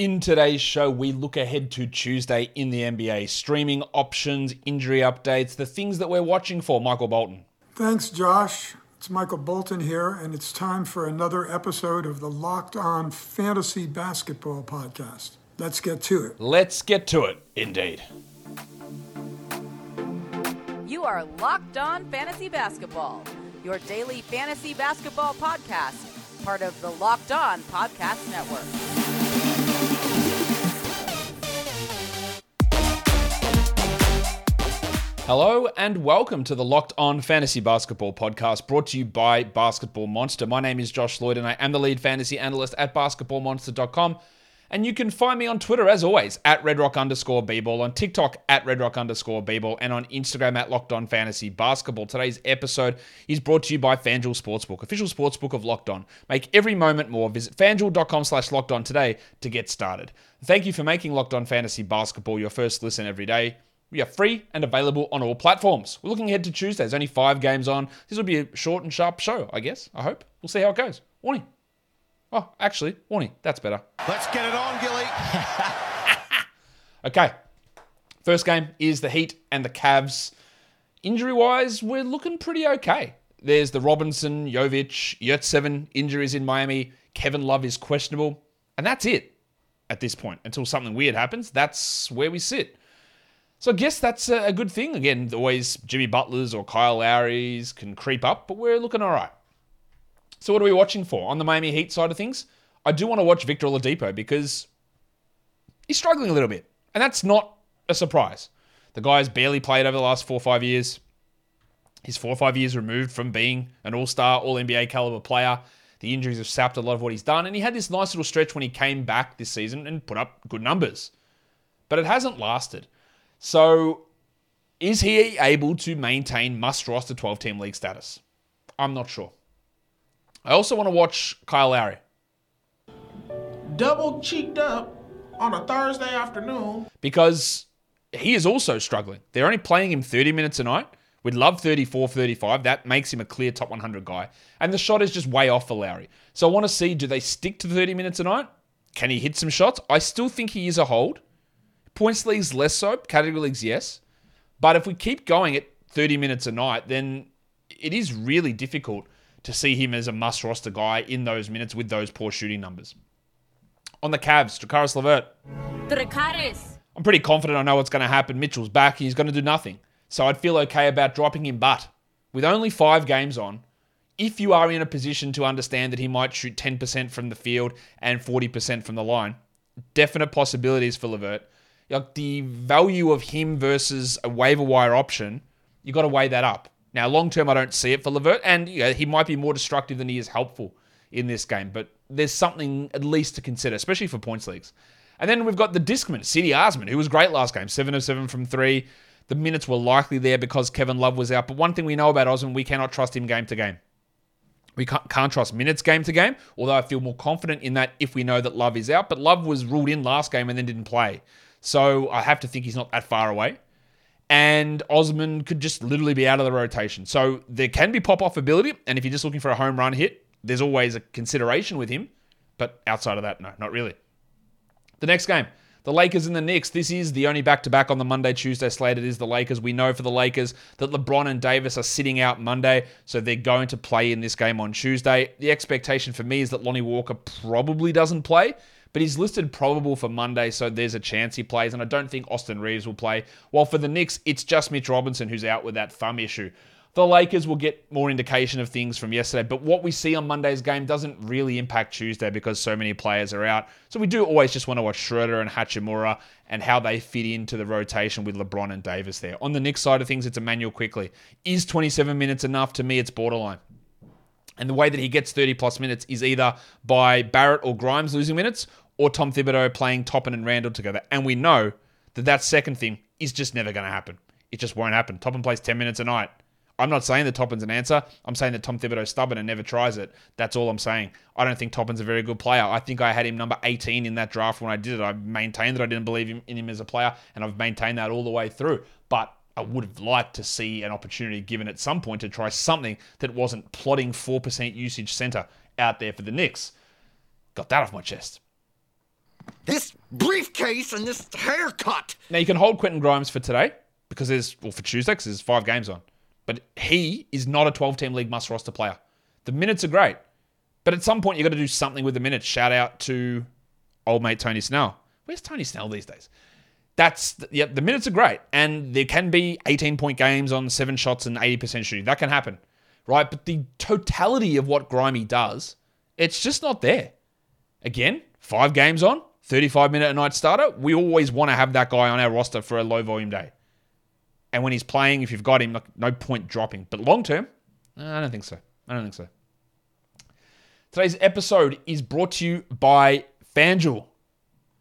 In today's show, we look ahead to Tuesday in the NBA, streaming options, injury updates, the things that we're watching for. Michael Bolton. Thanks, Josh. It's Michael Bolton here, and it's time for another episode of the Locked On Fantasy Basketball Podcast. Let's get to it. Let's get to it, indeed. You are Locked On Fantasy Basketball, your daily fantasy basketball podcast, part of the Locked On Podcast Network. Hello and welcome to the Locked On Fantasy Basketball podcast brought to you by Basketball Monster. My name is Josh Lloyd and I am the lead fantasy analyst at basketballmonster.com. And you can find me on Twitter as always at redrock underscore bball, on TikTok at redrock underscore bball, and on Instagram at Locked On Fantasy Basketball. Today's episode is brought to you by FanDuel Sportsbook, official sportsbook of Locked On. Make every moment more. Visit fanduel.com slash locked on today to get started. Thank you for making Locked On Fantasy Basketball your first listen every day. We are free and available on all platforms. We're looking ahead to Tuesday. There's only five games on. This will be a short and sharp show, I guess. I hope. We'll see how it goes. Warning. Oh, actually, warning. That's better. Let's get it on, Gilly. Okay. First game is the Heat and the Cavs. Injury wise, we're looking pretty okay. There's the Robinson, Jovic, Yurtseven injuries in Miami. Kevin Love is questionable. And that's it at this point. Until something weird happens, that's where we sit. So I guess that's a good thing. Again, always Jimmy Butler's or Kyle Lowry's can creep up, but we're looking all right. So what are we watching for? On the Miami Heat side of things, I do want to watch Victor Oladipo because he's struggling a little bit. And that's not a surprise. The guy's barely played over the last four or five years. He's four or five years removed from being an all star, all NBA caliber player. The injuries have sapped a lot of what he's done. And he had this nice little stretch when he came back this season and put up good numbers. But it hasn't lasted. So, is he able to maintain must roster 12 team league status? I'm not sure. I also want to watch Kyle Lowry double cheeked up on a Thursday afternoon. because he is also struggling. They're only playing him 30 minutes a night. We'd love 34, 35. That makes him a clear top 100 guy. And the shot is just way off for Lowry. So I want to see do they stick to 30 minutes a night? Can he hit some shots? I still think he is a hold. Points leagues less so, category leagues yes. But if we keep going at 30 minutes a night, then it is really difficult to see him as a must roster guy in those minutes with those poor shooting numbers. On the Cavs, Dracaris Levert. Dracaris. I'm pretty confident I know what's going to happen. Mitchell's back. He's going to do nothing. So I'd feel okay about dropping him. But with only five games on, if you are in a position to understand that he might shoot 10% from the field and 40% from the line, definite possibilities for Levert. Like the value of him versus a waiver wire option, you got to weigh that up. Now, long term, I don't see it for Levert, and you know, he might be more destructive than he is helpful in this game. But there's something at least to consider, especially for points leagues. And then we've got the Discman, Cedi Osman, who was great last game, seven of seven from three. The minutes were likely there because Kevin Love was out. But one thing we know about Osman, we cannot trust him game to game. We can't trust minutes game to game, although I feel more confident in that if we know that Love is out. But Love was ruled in last game and then didn't play. So I have to think he's not that far away. And Osman could just literally be out of the rotation. So there can be pop off ability. And if you're just looking for a home run hit, there's always a consideration with him. But outside of that, no, not really. The next game, the Lakers and the Knicks. This is the only back to back on the Monday Tuesday slate. It is the Lakers. We know for the Lakers that LeBron and Davis are sitting out Monday, so they're going to play in this game on Tuesday. The expectation for me is that Lonnie Walker probably doesn't play, but he's listed probable for Monday, so there's a chance he plays, and I don't think Austin Reaves will play. While for the Knicks, it's just Mitch Robinson who's out with that thumb issue. The Lakers will get more indication of things from yesterday, but what we see on Monday's game doesn't really impact Tuesday because so many players are out. So we do always just want to watch Schroeder and Hachimura and how they fit into the rotation with LeBron and Davis there. On the Knicks side of things, it's Immanuel Quickley. Is 27 minutes enough? To me, it's borderline. And the way that he gets 30 plus minutes is either by Barrett or Grimes losing minutes or Tom Thibodeau playing Toppin and Randle together. And we know that that second thing is just never going to happen. It just won't happen. Toppin plays 10 minutes a night. I'm not saying that Toppin's an answer. I'm saying that Tom Thibodeau's stubborn and never tries it. That's all I'm saying. I don't think Toppin's a very good player. I think I had him number 18 in that draft when I did it. I maintained that I didn't believe in him as a player, and I've maintained that all the way through. But I would have liked to see an opportunity given at some point to try something that wasn't plotting 4% usage center out there for the Knicks. Got that off my chest. this briefcase and this haircut. Now you can hold Quentin Grimes for today because there's well for Tuesday because there's five games on. But he is not a 12 team league must roster player. The minutes are great. But at some point you've got to do something with the minutes. Shout out to old mate Tony Snell. Where's Tony Snell these days? That's yeah, the minutes are great. And there can be 18 point games on seven shots and 80% shooting. That can happen. Right? But the totality of what Grimey does, it's just not there. Again, five games on, 35 minute a night starter. We always want to have that guy on our roster for a low volume day. And when he's playing, if you've got him, no point dropping. But long term, I don't think so. I don't think so. Today's episode is brought to you by FanDuel.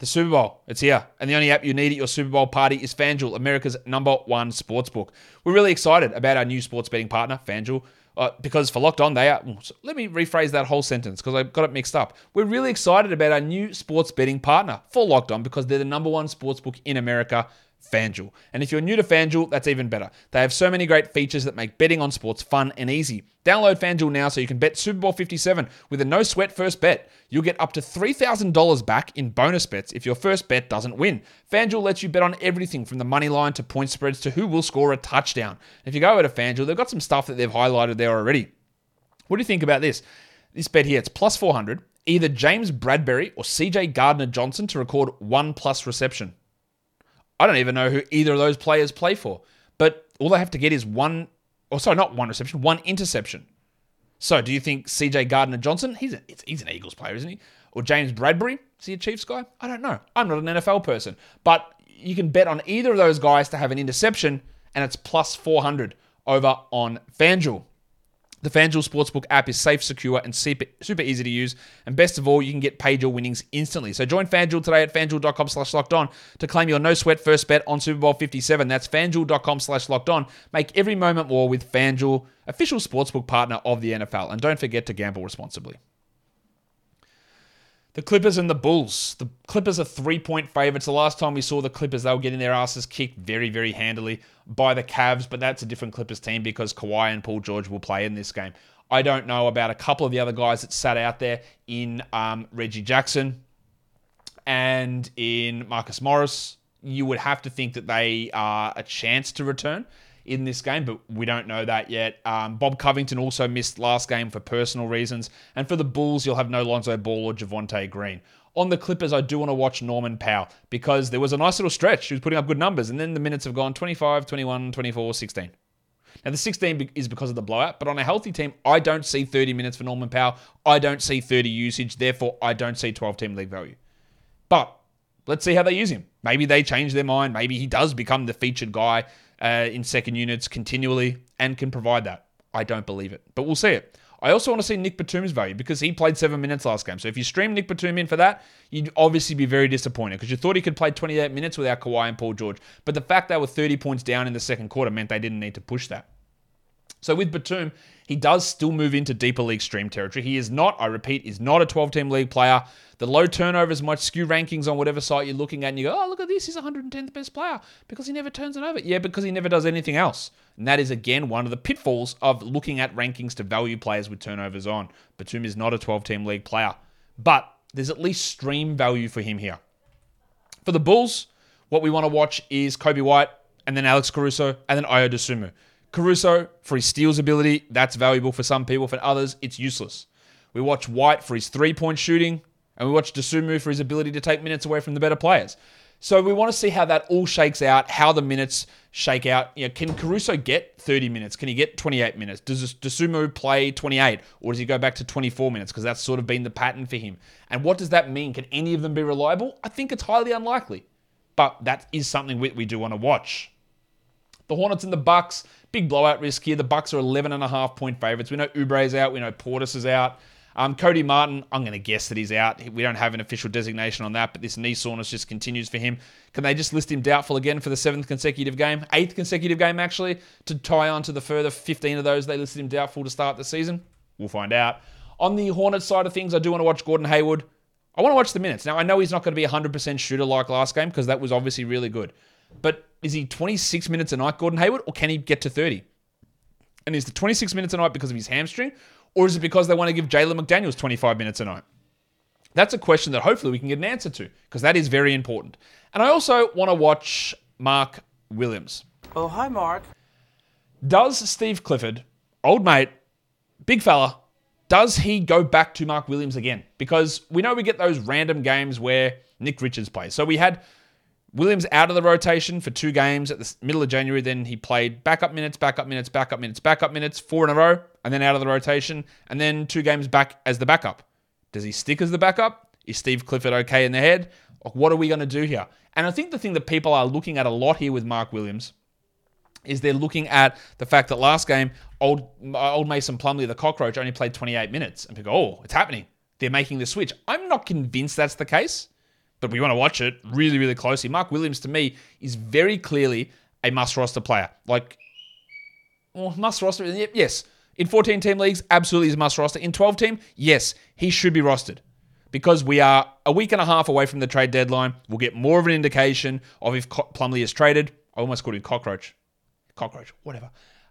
The Super Bowl, it's here. And the only app you need at your Super Bowl party is FanDuel, America's number one sportsbook. We're really excited about our new sports betting partner, FanDuel. Uh, because for Locked On, they are. Let me rephrase that whole sentence because I got it mixed up. We're really excited about our new sports betting partner for Locked On because they're the number one sportsbook in America FanDuel. And if you're new to FanDuel, that's even better. They have so many great features that make betting on sports fun and easy. Download FanDuel now so you can bet Super Bowl 57 with a no sweat first bet. You'll get up to $3,000 back in bonus bets if your first bet doesn't win. FanDuel lets you bet on everything from the money line to point spreads to who will score a touchdown. If you go over to FanDuel, they've got some stuff that they've highlighted there already. What do you think about this? This bet here, it's plus 400. Either James Bradberry or CJ Gardner Johnson to record one plus reception. I don't even know who either of those players play for. But all they have to get is one, or sorry, not one reception, one interception. So do you think CJ Gardner Johnson, he's, he's an Eagles player, isn't he? Or James Bradberry? is he a Chiefs guy? I don't know. I'm not an NFL person. But you can bet on either of those guys to have an interception, and it's plus 400 over on FanDuel. The FanDuel Sportsbook app is safe, secure, and super, super easy to use. And best of all, you can get paid your winnings instantly. So join FanDuel today at FanDuel.com slash locked on to claim your no sweat first bet on Super Bowl 57. That's FanDuel.com slash locked on. Make every moment more with FanDuel, official sportsbook partner of the NFL. And don't forget to gamble responsibly. The Clippers and the Bulls. The Clippers are three point favorites. The last time we saw the Clippers, they were getting their asses kicked very, very handily by the Cavs, but that's a different Clippers team because Kawhi and Paul George will play in this game. I don't know about a couple of the other guys that sat out there in um, Reggie Jackson and in Marcus Morris. You would have to think that they are a chance to return in this game, but we don't know that yet. Um, Bob Covington also missed last game for personal reasons. And for the Bulls, you'll have no Lonzo Ball or Javonte Green. On the Clippers, I do want to watch Norman Powell because there was a nice little stretch. He was putting up good numbers, and then the minutes have gone 25, 21, 24, 16. Now, the 16 is because of the blowout, but on a healthy team, I don't see 30 minutes for Norman Powell. I don't see 30 usage. Therefore, I don't see 12 team league value. But let's see how they use him. Maybe they change their mind. Maybe he does become the featured guy uh, in second units continually and can provide that. I don't believe it, but we'll see it. I also want to see Nick Batum's value because he played seven minutes last game. So if you stream Nick Batum in for that, you'd obviously be very disappointed because you thought he could play 28 minutes without Kawhi and Paul George. But the fact they were 30 points down in the second quarter meant they didn't need to push that. So with Batum, he does still move into deeper league stream territory. He is not, I repeat, is not a 12 team league player. The low turnovers might skew rankings on whatever site you're looking at, and you go, oh, look at this, he's 110th best player because he never turns it over. Yeah, because he never does anything else. And that is, again, one of the pitfalls of looking at rankings to value players with turnovers on. Batum is not a 12 team league player, but there's at least stream value for him here. For the Bulls, what we want to watch is Coby White, and then Alex Caruso, and then Ayo Dosunmu. Caruso, for his steals ability, that's valuable for some people. For others, it's useless. We watch White for his three point shooting, and we watch Dosunmu for his ability to take minutes away from the better players. So we want to see how that all shakes out, how the minutes shake out. You know, can Caruso get 30 minutes? Can he get 28 minutes? Does Dosunmu play 28, or does he go back to 24 minutes? Because that's sort of been the pattern for him. And what does that mean? Can any of them be reliable? I think it's highly unlikely, but that is something we, we do want to watch. The Hornets and the Bucks, big blowout risk here. The Bucks are 11 and a half point favorites. We know Oubre's out. We know Portis is out. Um, Cody Martin, I'm going to guess that he's out. We don't have an official designation on that, but this knee soreness just continues for him. Can they just list him doubtful again for the seventh consecutive game, eighth consecutive game actually, to tie on to the further 15 of those they listed him doubtful to start the season? We'll find out. On the Hornets side of things, I do want to watch Gordon Hayward. I want to watch the minutes. Now, I know he's not going to be 100% shooter like last game because that was obviously really good. But is he 26 minutes a night, Gordon Hayward, or can he get to 30? And is the 26 minutes a night because of his hamstring, or is it because they want to give Jalen McDaniels 25 minutes a night? That's a question that hopefully we can get an answer to because that is very important. And I also want to watch Mark Williams. Oh, hi, Mark. Does Steve Clifford, old mate, big fella, does he go back to Mark Williams again? Because we know we get those random games where Nick Richards plays. So we had Williams out of the rotation for two games at the middle of January. Then he played backup minutes, backup minutes, backup minutes, backup minutes, four in a row, and then out of the rotation, and then two games back as the backup. Does he stick as the backup? Is Steve Clifford okay in the head? What are we going to do here? And I think the thing that people are looking at a lot here with Mark Williams is they're looking at the fact that last game, old uh, old Mason Plumlee, the cockroach, only played 28 minutes. And people go, oh, it's happening. They're making the switch. I'm not convinced that's the case, but we want to watch it really, really closely. Mark Williams, to me, is very clearly a must roster player. Like, well, must roster, yes. In 14 team leagues, absolutely is must roster. In 12 team, yes, he should be rostered because we are a week and a half away from the trade deadline. We'll get more of an indication of if Plumlee is traded. I almost called him cockroach cockroach, whatever.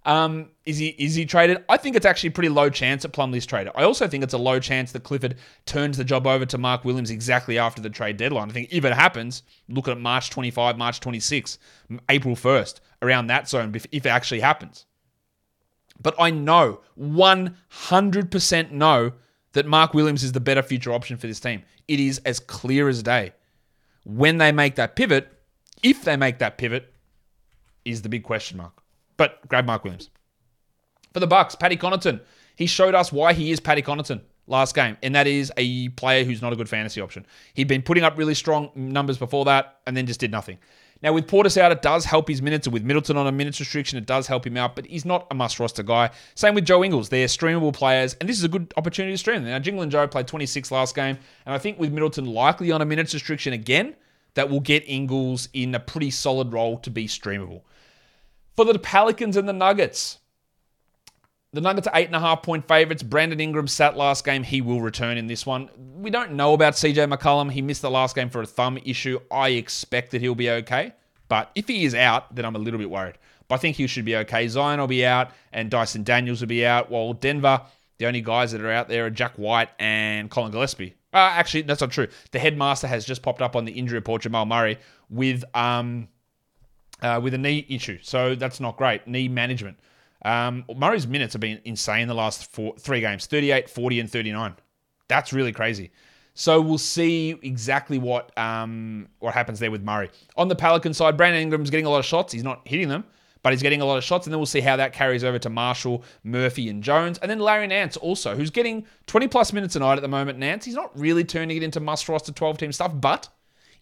Um, is he is he traded? I think it's actually a pretty low chance that Plumlee's traded. I also think it's a low chance that Clifford turns the job over to Mark Williams exactly after the trade deadline. I think if it happens, look at March 25, March 26, April 1st, around that zone if, if it actually happens. But I know, 100% know, that Mark Williams is the better future option for this team. It is as clear as day. When they make that pivot, if they make that pivot, is the big question mark. But grab Mark Williams. For the Bucks, Paddy Connaughton. He showed us why he is Paddy Connaughton last game, and that is a player who's not a good fantasy option. He'd been putting up really strong numbers before that, and then just did nothing. Now, with Portis out, it does help his minutes, and with Middleton on a minutes restriction, it does help him out, but he's not a must roster guy. Same with Joe Ingles. They're streamable players, and this is a good opportunity to stream them. Now, Jingle and Joe played 26 last game, and I think with Middleton likely on a minutes restriction again, that will get Ingles in a pretty solid role to be streamable. For the Pelicans and the Nuggets, the Nuggets are eight and a half point favorites. Brandon Ingram sat last game. He will return in this one. We don't know about CJ McCollum. He missed the last game for a thumb issue. I expect that he'll be okay. But if he is out, then I'm a little bit worried. But I think he should be okay. Zion will be out and Dyson Daniels will be out. While Denver, the only guys that are out there are Jack White and Collin Gillespie. Uh, actually, that's not true. The headmaster has just popped up on the injury report, Jamal Murray, with um, uh, with a knee issue. So that's not great. Knee management. Um, Murray's minutes have been insane the last four, three games 38, 40, and 39. That's really crazy. So we'll see exactly what um, what happens there with Murray. On the Pelican side, Brandon Ingram's getting a lot of shots. He's not hitting them, but he's getting a lot of shots. And then we'll see how that carries over to Marshall, Murphy, and Jones. And then Larry Nance also, who's getting 20 plus minutes a night at the moment. Nance, he's not really turning it into must roster 12 team stuff, but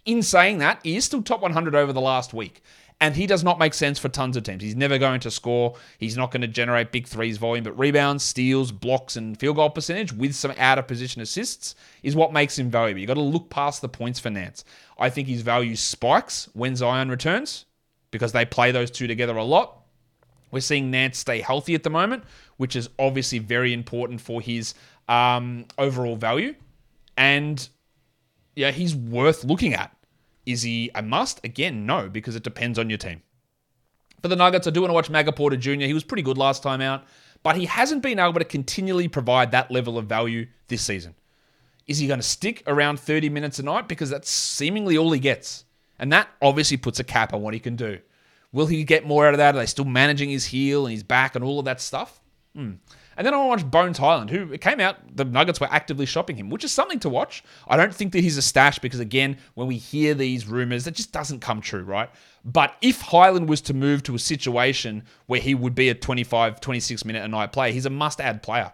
in saying that, he is still top 100 over the last week. And he does not make sense for tons of teams. He's never going to score. He's not going to generate big threes volume, but rebounds, steals, blocks, and field goal percentage with some out of position assists is what makes him valuable. You've got to look past the points for Nance. I think his value spikes when Zion returns because they play those two together a lot. We're seeing Nance stay healthy at the moment, which is obviously very important for his um, overall value. And yeah, he's worth looking at. Is he a must? Again, no, because it depends on your team. For the Nuggets, I do want to watch Maga Porter Jr. He was pretty good last time out, but he hasn't been able to continually provide that level of value this season. Is he going to stick around 30 minutes a night? Because that's seemingly all he gets. And that obviously puts a cap on what he can do. Will he get more out of that? Are they still managing his heel and his back and all of that stuff? Hmm. And then I want to watch Bones Hyland, who came out the Nuggets were actively shopping him, which is something to watch. I don't think that he's a stash because, again, when we hear these rumors, that just doesn't come true, right? But if Hyland was to move to a situation where he would be a 25, 26 minute a night player, he's a must add player.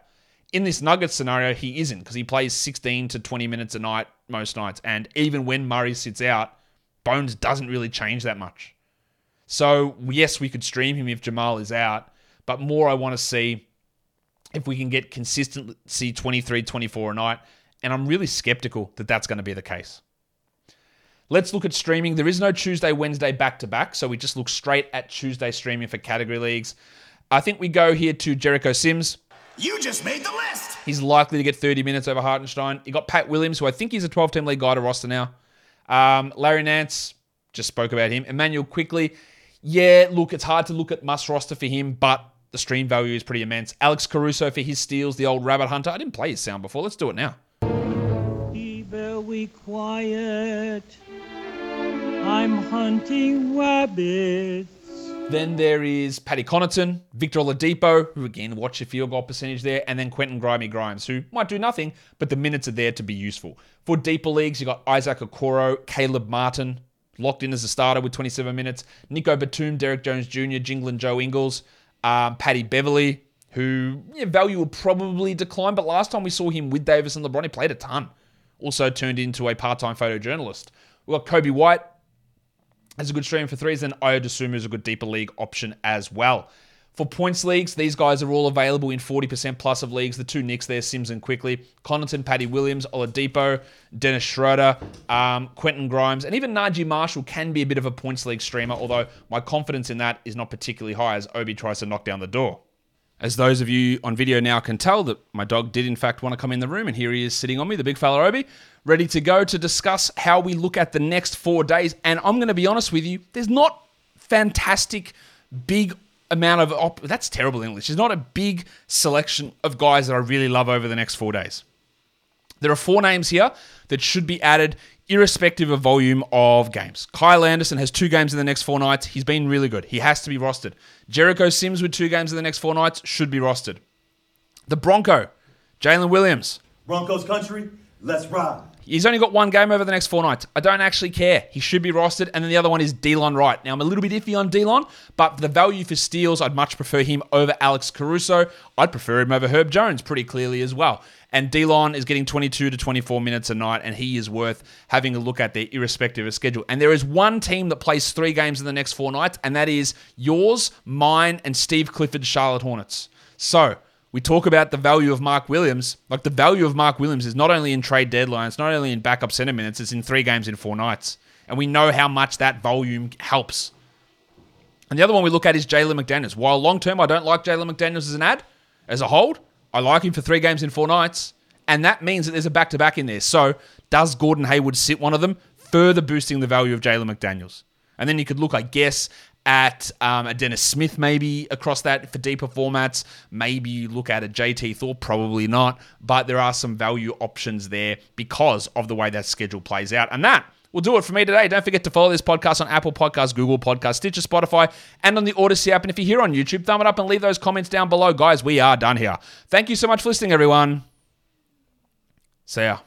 In this Nuggets scenario, he isn't because he plays 16 to 20 minutes a night most nights. And even when Murray sits out, Bones doesn't really change that much. So, yes, we could stream him if Jamal is out, but more I want to see if we can get consistency 23, 24 a night. And I'm really skeptical that that's going to be the case. Let's look at streaming. There is no Tuesday, Wednesday back to back. So we just look straight at Tuesday streaming for category leagues. I think we go here to Jericho Sims. You just made the list. He's likely to get 30 minutes over Hartenstein. You got Pat Williams, who I think he's a 12 team league guy to roster now. Um, Larry Nance, just spoke about him. Immanuel Quickley. Yeah, look, it's hard to look at must roster for him, but the stream value is pretty immense. Alex Caruso for his steals, the old rabbit hunter. I didn't play his sound before. Let's do it now. we quiet? I'm hunting rabbits. Then there is Paddy Connaughton, Victor Oladipo, who again watch your field goal percentage there, and then Quentin Grimy Grimes, who might do nothing, but the minutes are there to be useful. For deeper leagues, you got Isaac Okoro, Caleb Martin, locked in as a starter with 27 minutes, Nico Batum, Derrick Jones Jr., Jingling Joe Ingles, um, Paddy Beverley, who yeah, value will probably decline, but last time we saw him with Davis and LeBron, he played a ton. Also turned into a part-time photojournalist. We've got Coby White, as a good stream for threes, and Ayo Dosunmu is a good deeper league option as well. For points leagues, these guys are all available in 40% plus of leagues. The two Knicks there, Sims and Quickley. Connaughton, Patty Williams, Oladipo, Dennis Schroeder, um, Quentin Grimes, and even Naji Marshall can be a bit of a points league streamer, although my confidence in that is not particularly high as Obi tries to knock down the door. As those of you on video now can tell, that my dog did in fact want to come in the room, and here he is sitting on me, the big fella Obi, ready to go to discuss how we look at the next four days. And I'm going to be honest with you, there's not fantastic big amount of op- that's terrible English. There's not a big selection of guys that I really love over the next four days. There are four names here that should be added irrespective of volume of games. Kyle Anderson has two games in the next four nights. He's been really good. He has to be rostered. Jericho Sims with two games in the next four nights should be rostered. The Bronco, Jalen Williams. Broncos country, let's ride. He's only got one game over the next four nights. I don't actually care. He should be rostered. And then the other one is Delon Wright. Now, I'm a little bit iffy on Delon, but the value for steals, I'd much prefer him over Alex Caruso. I'd prefer him over Herb Jones pretty clearly as well. And Delon is getting 22 to 24 minutes a night, and he is worth having a look at there, irrespective of schedule. And there is one team that plays three games in the next four nights, and that is yours, mine, and Steve Clifford's Charlotte Hornets. So, we talk about the value of Mark Williams. Like the value of Mark Williams is not only in trade deadlines, not only in backup center minutes, it's in three games in four nights. And we know how much that volume helps. And the other one we look at is Jalen McDaniels. While long term, I don't like Jalen McDaniels as an ad, as a hold, I like him for three games in four nights. And that means that there's a back to back in there. So does Gordon Hayward sit one of them, further boosting the value of Jalen McDaniels? And then you could look, I guess, at um, a Dennis Smith maybe across that for deeper formats. Maybe you look at a JT Thor, probably not, but there are some value options there because of the way that schedule plays out. And that will do it for me today. Don't forget to follow this podcast on Apple Podcasts, Google Podcasts, Stitcher, Spotify, and on the Audacy app. And if you're here on YouTube, thumb it up and leave those comments down below. Guys, we are done here. Thank you so much for listening, everyone. See ya.